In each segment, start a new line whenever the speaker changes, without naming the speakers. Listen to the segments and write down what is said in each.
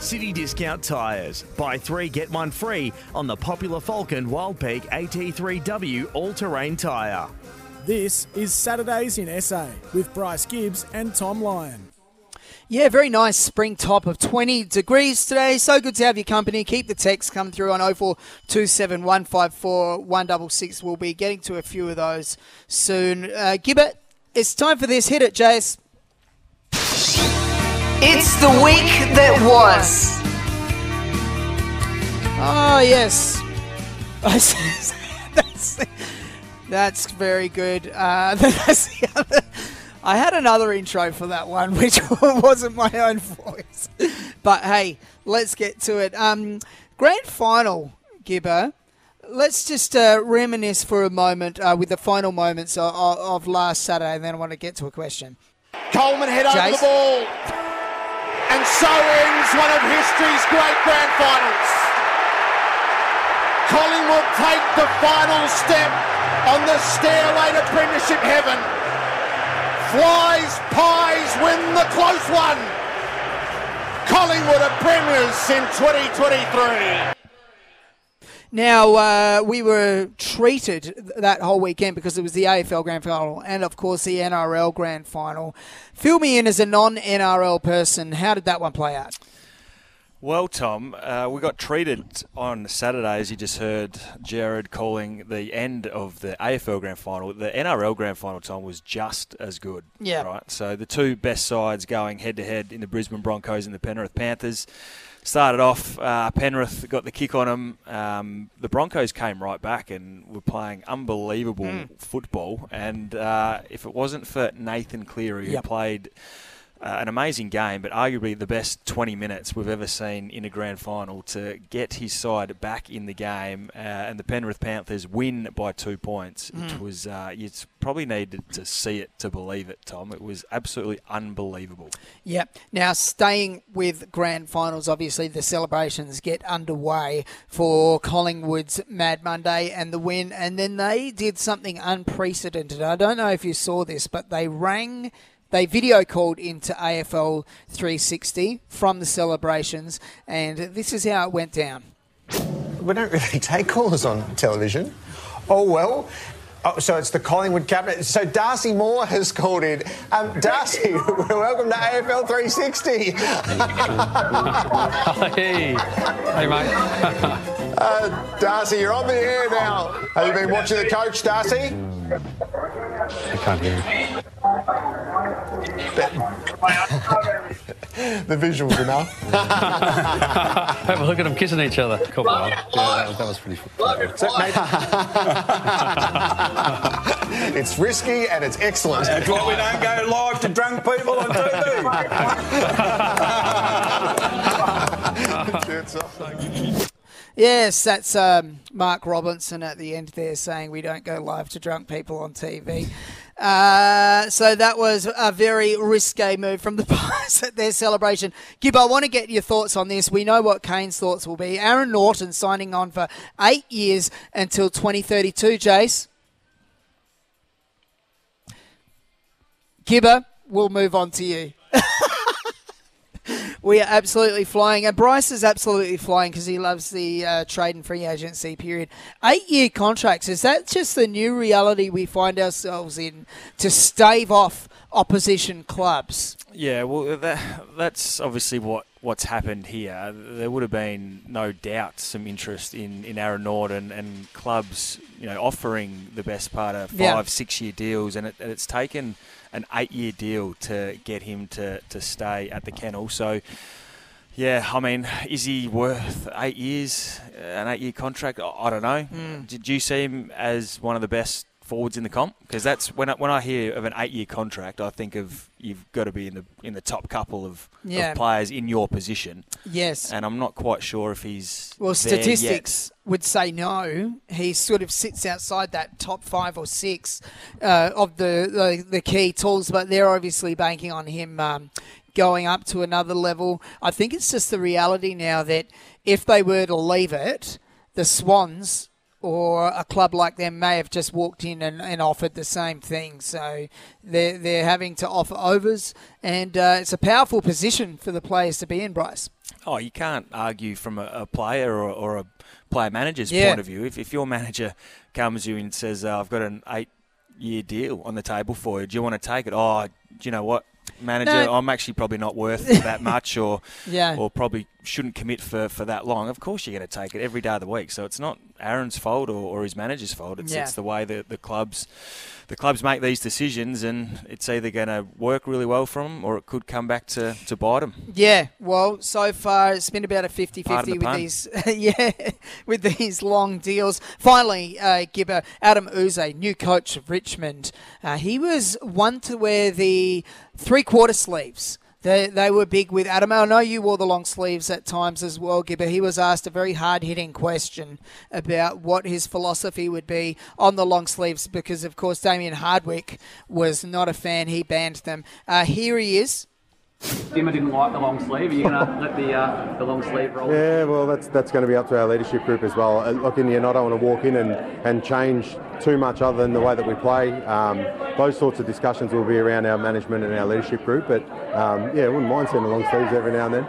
City Discount Tyres. Buy three, get one free on the popular Falken Wild Peak AT3W all terrain tyre.
This is Saturdays in SA with Bryce Gibbs and Tom Lyon.
Yeah, very nice spring top of 20 degrees today. So good to have your company. Keep the text come through on 0427 154 166. We'll be getting to a few of those soon. Uh, Gibbet, it's time for this. Hit it, Jace.
It's the week that was.
Oh, yes. that's, that's very good. Uh, that's the other. I had another intro for that one, which wasn't my own voice. But hey, let's get to it. Um, grand final, Gibba. Let's just uh, reminisce for a moment uh, with the final moments of, of, last Saturday, and then I want to get to a question.
Coleman head Jace? over the ball. And so ends one of history's great grand finals. Collingwood take the final step on the stairway to Premiership heaven. Flies, pies win the close one. Collingwood are premiers in 2023.
Now, uh, we were treated that whole weekend because it was the AFL Grand Final and, of course, the NRL Grand Final. Fill me in as a non NRL person. How did that one play out?
Well, Tom, uh, we got treated on Saturday, as you just heard Jared calling the end of the AFL Grand Final. The NRL Grand Final, Tom, was just as good.
Yeah.
Right. So the two best sides going head to head in the Brisbane Broncos and the Penrith Panthers. Started off, uh, Penrith got the kick on them. Um, the Broncos came right back and were playing unbelievable mm. football. And uh, if it wasn't for Nathan Cleary, who yep. played uh, an amazing game, but arguably the best 20 minutes we've ever seen in a grand final to get his side back in the game. Uh, and the Penrith Panthers win by two points. Mm. It was uh, you probably needed to see it to believe it, Tom. It was absolutely unbelievable.
Yep. Now staying with grand finals, obviously the celebrations get underway for Collingwood's Mad Monday and the win, and then they did something unprecedented. I don't know if you saw this, but they rang they video called into AFL 360 from the celebrations, and this is how it went down.
We don't really take calls on television. Oh well. Oh, so it's the Collingwood cabinet. So Darcy Moore has called in. Um, Darcy, welcome to AFL 360.
hey, hey, mate.
uh, Darcy, you're on the air now. Have you been watching the coach, Darcy?
I can't hear him.
the visuals are enough.
Have a look at them kissing each other. Come on. Yeah, that was, that was pretty fun.
It's risky and it's excellent.
That's why we don't go live to drunk people on
TV. Yes, that's um, Mark Robinson at the end there saying we don't go live to drunk people on TV. Uh, so that was a very risque move from the Pies at their celebration. Gib, I want to get your thoughts on this. We know what Kane's thoughts will be. Aaron Naughton signing on for eight years until 2032, Jace. Gibba, we'll move on to you. we are absolutely flying. And Bryce is absolutely flying because he loves the uh, trade and free agency period. Eight year contracts, is that just the new reality we find ourselves in to stave off opposition clubs?
Yeah, well, that, that's obviously what what's happened here. There would have been no doubt some interest in, in Aaron Naughton and clubs, you know, offering the best part of five, yeah. six year deals, and, it, and it's taken an eight year deal to get him to, to stay at the kennel. So, yeah, I mean, is he worth eight years, an eight year contract? I don't know. Mm. Did you see him as one of the best forwards in the comp because that's when I, when I hear of an eight-year contract, I think of you've got to be in the in the top couple of,
Yeah.
of players in your position.
Yes.
and I'm not quite sure if he's
Well,
there yet.
statistics would say no. He sort of sits outside that top five or six uh, of the, the the key tools, but they're obviously banking on him um, going up to another level. I think it's just the reality now that if they were to leave it, the Swans or a club like them may have just walked in and, and offered the same thing. So they're, they're having to offer overs, and uh, it's a powerful position for the players to be in, Bryce.
Oh, you can't argue from a, a player or, or a player manager's
Yeah.
point of view. If, if your manager comes to you and says, uh, "I've got an eight-year deal on the table for you. Do you want to take it?" Oh, do you know what, manager?
No.
I'm actually probably not worth that much, or
Yeah.
or probably shouldn't commit for, for that long. Of course, you're going to take it every day of the week. So it's not Aaron's fault or, or his manager's fault. It's,
Yeah.
it's the way that the clubs the clubs make these decisions, and it's either going to work really well for them or it could come back to, to bite them.
Yeah, well, so far it's been about a 50 50
the
with
pun.
these yeah, with these long deals. Finally, uh, Gibba, Adem Yze, new coach of Richmond. Uh, he was one to wear the three quarter sleeves. They, they were big with Adem. I know you wore the long sleeves at times as well, Gibba. He was asked a very hard hitting question about what his philosophy would be on the long sleeves because, of course, Damien Hardwick was not a fan. He banned them. Uh, here he is.
Dimma didn't like the long sleeve. Are you going to let the uh, the long sleeve roll?
Yeah, well, that's that's going to be up to our leadership group as well. Uh, Look, in the end, I don't want to walk in and, and change too much other than the way that we play. Um, those sorts of discussions will be around our management and our leadership group. But um, yeah, I wouldn't mind seeing the long sleeves every now and then.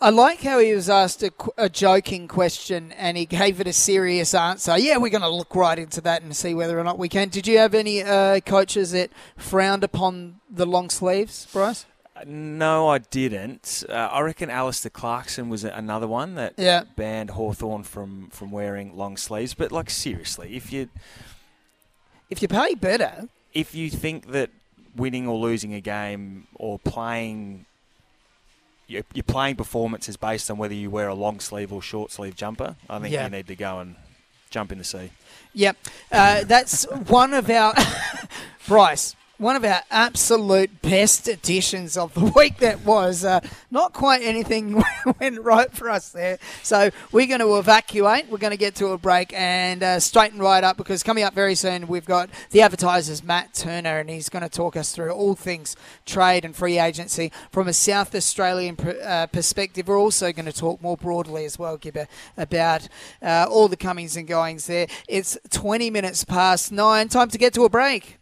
I like how he was asked a, a joking question and he gave it a serious answer. Yeah, we're going to look right into that and see whether or not we can. Did you have any uh, coaches that frowned upon the long sleeves, Bryce?
No, I didn't. Uh, I reckon Alastair Clarkson was another one that
Yeah.
banned Hawthorn from, from wearing long sleeves. But like seriously, if you
If you pay better,
if you think that winning or losing a game or playing your, your playing performance is based on whether you wear a long sleeve or short sleeve jumper, I think
Yeah.
you need to go and jump in the sea.
Yep, uh, that's one of our Bryce. One of our absolute best editions of the week that was. Uh, not quite anything went right for us there. So we're going to evacuate. We're going to get to a break and uh, straighten right up because coming up very soon we've got the advertisers Matt Turner and he's going to talk us through all things trade and free agency from a South Australian uh, perspective. We're also going to talk more broadly as well, Gibba, about uh, all the comings and goings there. It's 20 minutes past nine. Time to get to a break.